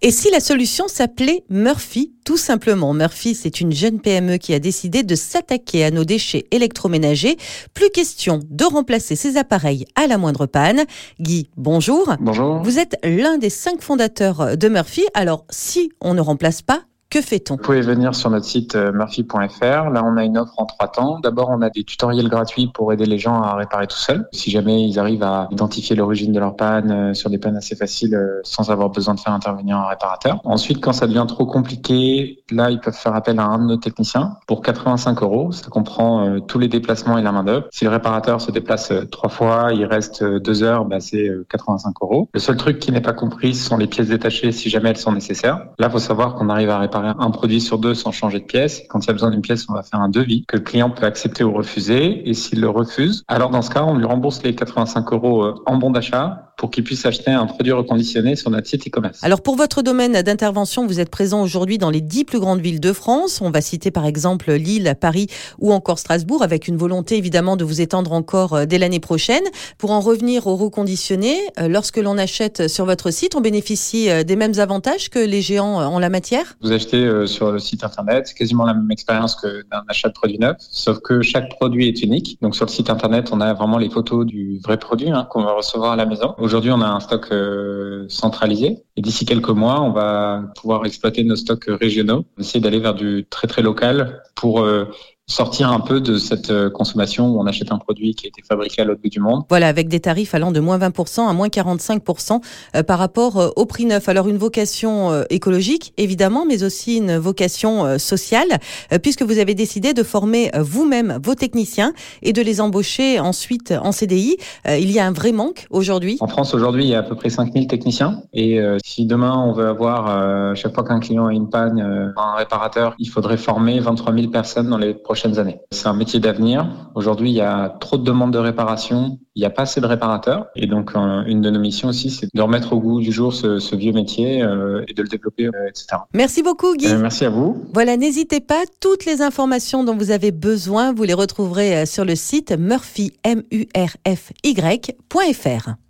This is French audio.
Et si la solution s'appelait Murphy, tout simplement Murphy, c'est une jeune PME qui a décidé de s'attaquer à nos déchets électroménagers. Plus question de remplacer ces appareils à la moindre panne. Guy, bonjour. Bonjour. Vous êtes l'un des cinq fondateurs de Murphy. Alors, si on ne remplace pas, que fait-on? Vous pouvez venir sur notre site euh, murphy.fr. Là, on a une offre en trois temps. D'abord, on a des tutoriels gratuits pour aider les gens à réparer tout seuls. Si jamais ils arrivent à identifier l'origine de leur panne euh, sur des pannes assez faciles euh, sans avoir besoin de faire intervenir un réparateur. Ensuite, quand ça devient trop compliqué, là, ils peuvent faire appel à un de nos techniciens pour 85 euros. Ça comprend tous les déplacements et la main d'œuvre. Si le réparateur se déplace trois fois, il reste deux heures, bah, c'est 85 euros. Le seul truc qui n'est pas compris, ce sont les pièces détachées si jamais elles sont nécessaires. Là, faut savoir qu'on arrive à réparer un produit sur deux sans changer de pièce. Quand il y a besoin d'une pièce, on va faire un devis que le client peut accepter ou refuser. Et s'il le refuse, alors dans ce cas, on lui rembourse les 85 euros euh, en bon d'achat pour qu'il puisse acheter un produit reconditionné sur notre site e-commerce. Alors pour votre domaine d'intervention, vous êtes présent aujourd'hui dans les dix plus grandes villes de France. On va citer par exemple Lille, Paris ou encore Strasbourg, avec une volonté évidemment de vous étendre encore euh, dès l'année prochaine. Pour en revenir au reconditionné, euh, lorsque l'on achète sur votre site, on bénéficie des mêmes avantages que les géants en la matière? Vous achetez euh, sur le site internet. C'est quasiment la même expérience que d'un achat de produit neuf, sauf que chaque produit est unique. Donc sur le site internet, on a vraiment les photos du vrai produit hein, qu'on va recevoir à la maison. Aujourd'hui, on a un stock euh, centralisé et d'ici quelques mois, on va pouvoir exploiter nos stocks régionaux, essayer d'aller vers du très très local pour euh, sortir un peu de cette euh, consommation où on achète un produit qui a été fabriqué à l'autre bout du monde. Voilà, avec des tarifs allant de moins 20% à moins 45% euh, par rapport euh, au prix neuf. Alors une vocation écologique, évidemment, mais aussi une vocation sociale, puisque vous avez décidé de former vous-même vos techniciens et de les embaucher ensuite en CDI. Il y a un vrai manque aujourd'hui En France, aujourd'hui, il y a à peu près 5000 techniciens. Et si demain, on veut avoir, chaque fois qu'un client a une panne, un réparateur, il faudrait former 23 000 personnes dans les prochaines années. C'est un métier d'avenir. Aujourd'hui, il y a trop de demandes de réparation, il n'y a pas assez de réparateurs. Et donc, une de nos missions aussi, c'est de remettre au goût du jour ce, vieux métier euh, et de le développer, euh, etc. Merci beaucoup, Guy. Euh, merci à vous. Voilà, n'hésitez pas. Toutes les informations dont vous avez besoin, vous les retrouverez sur le site murphy.fr.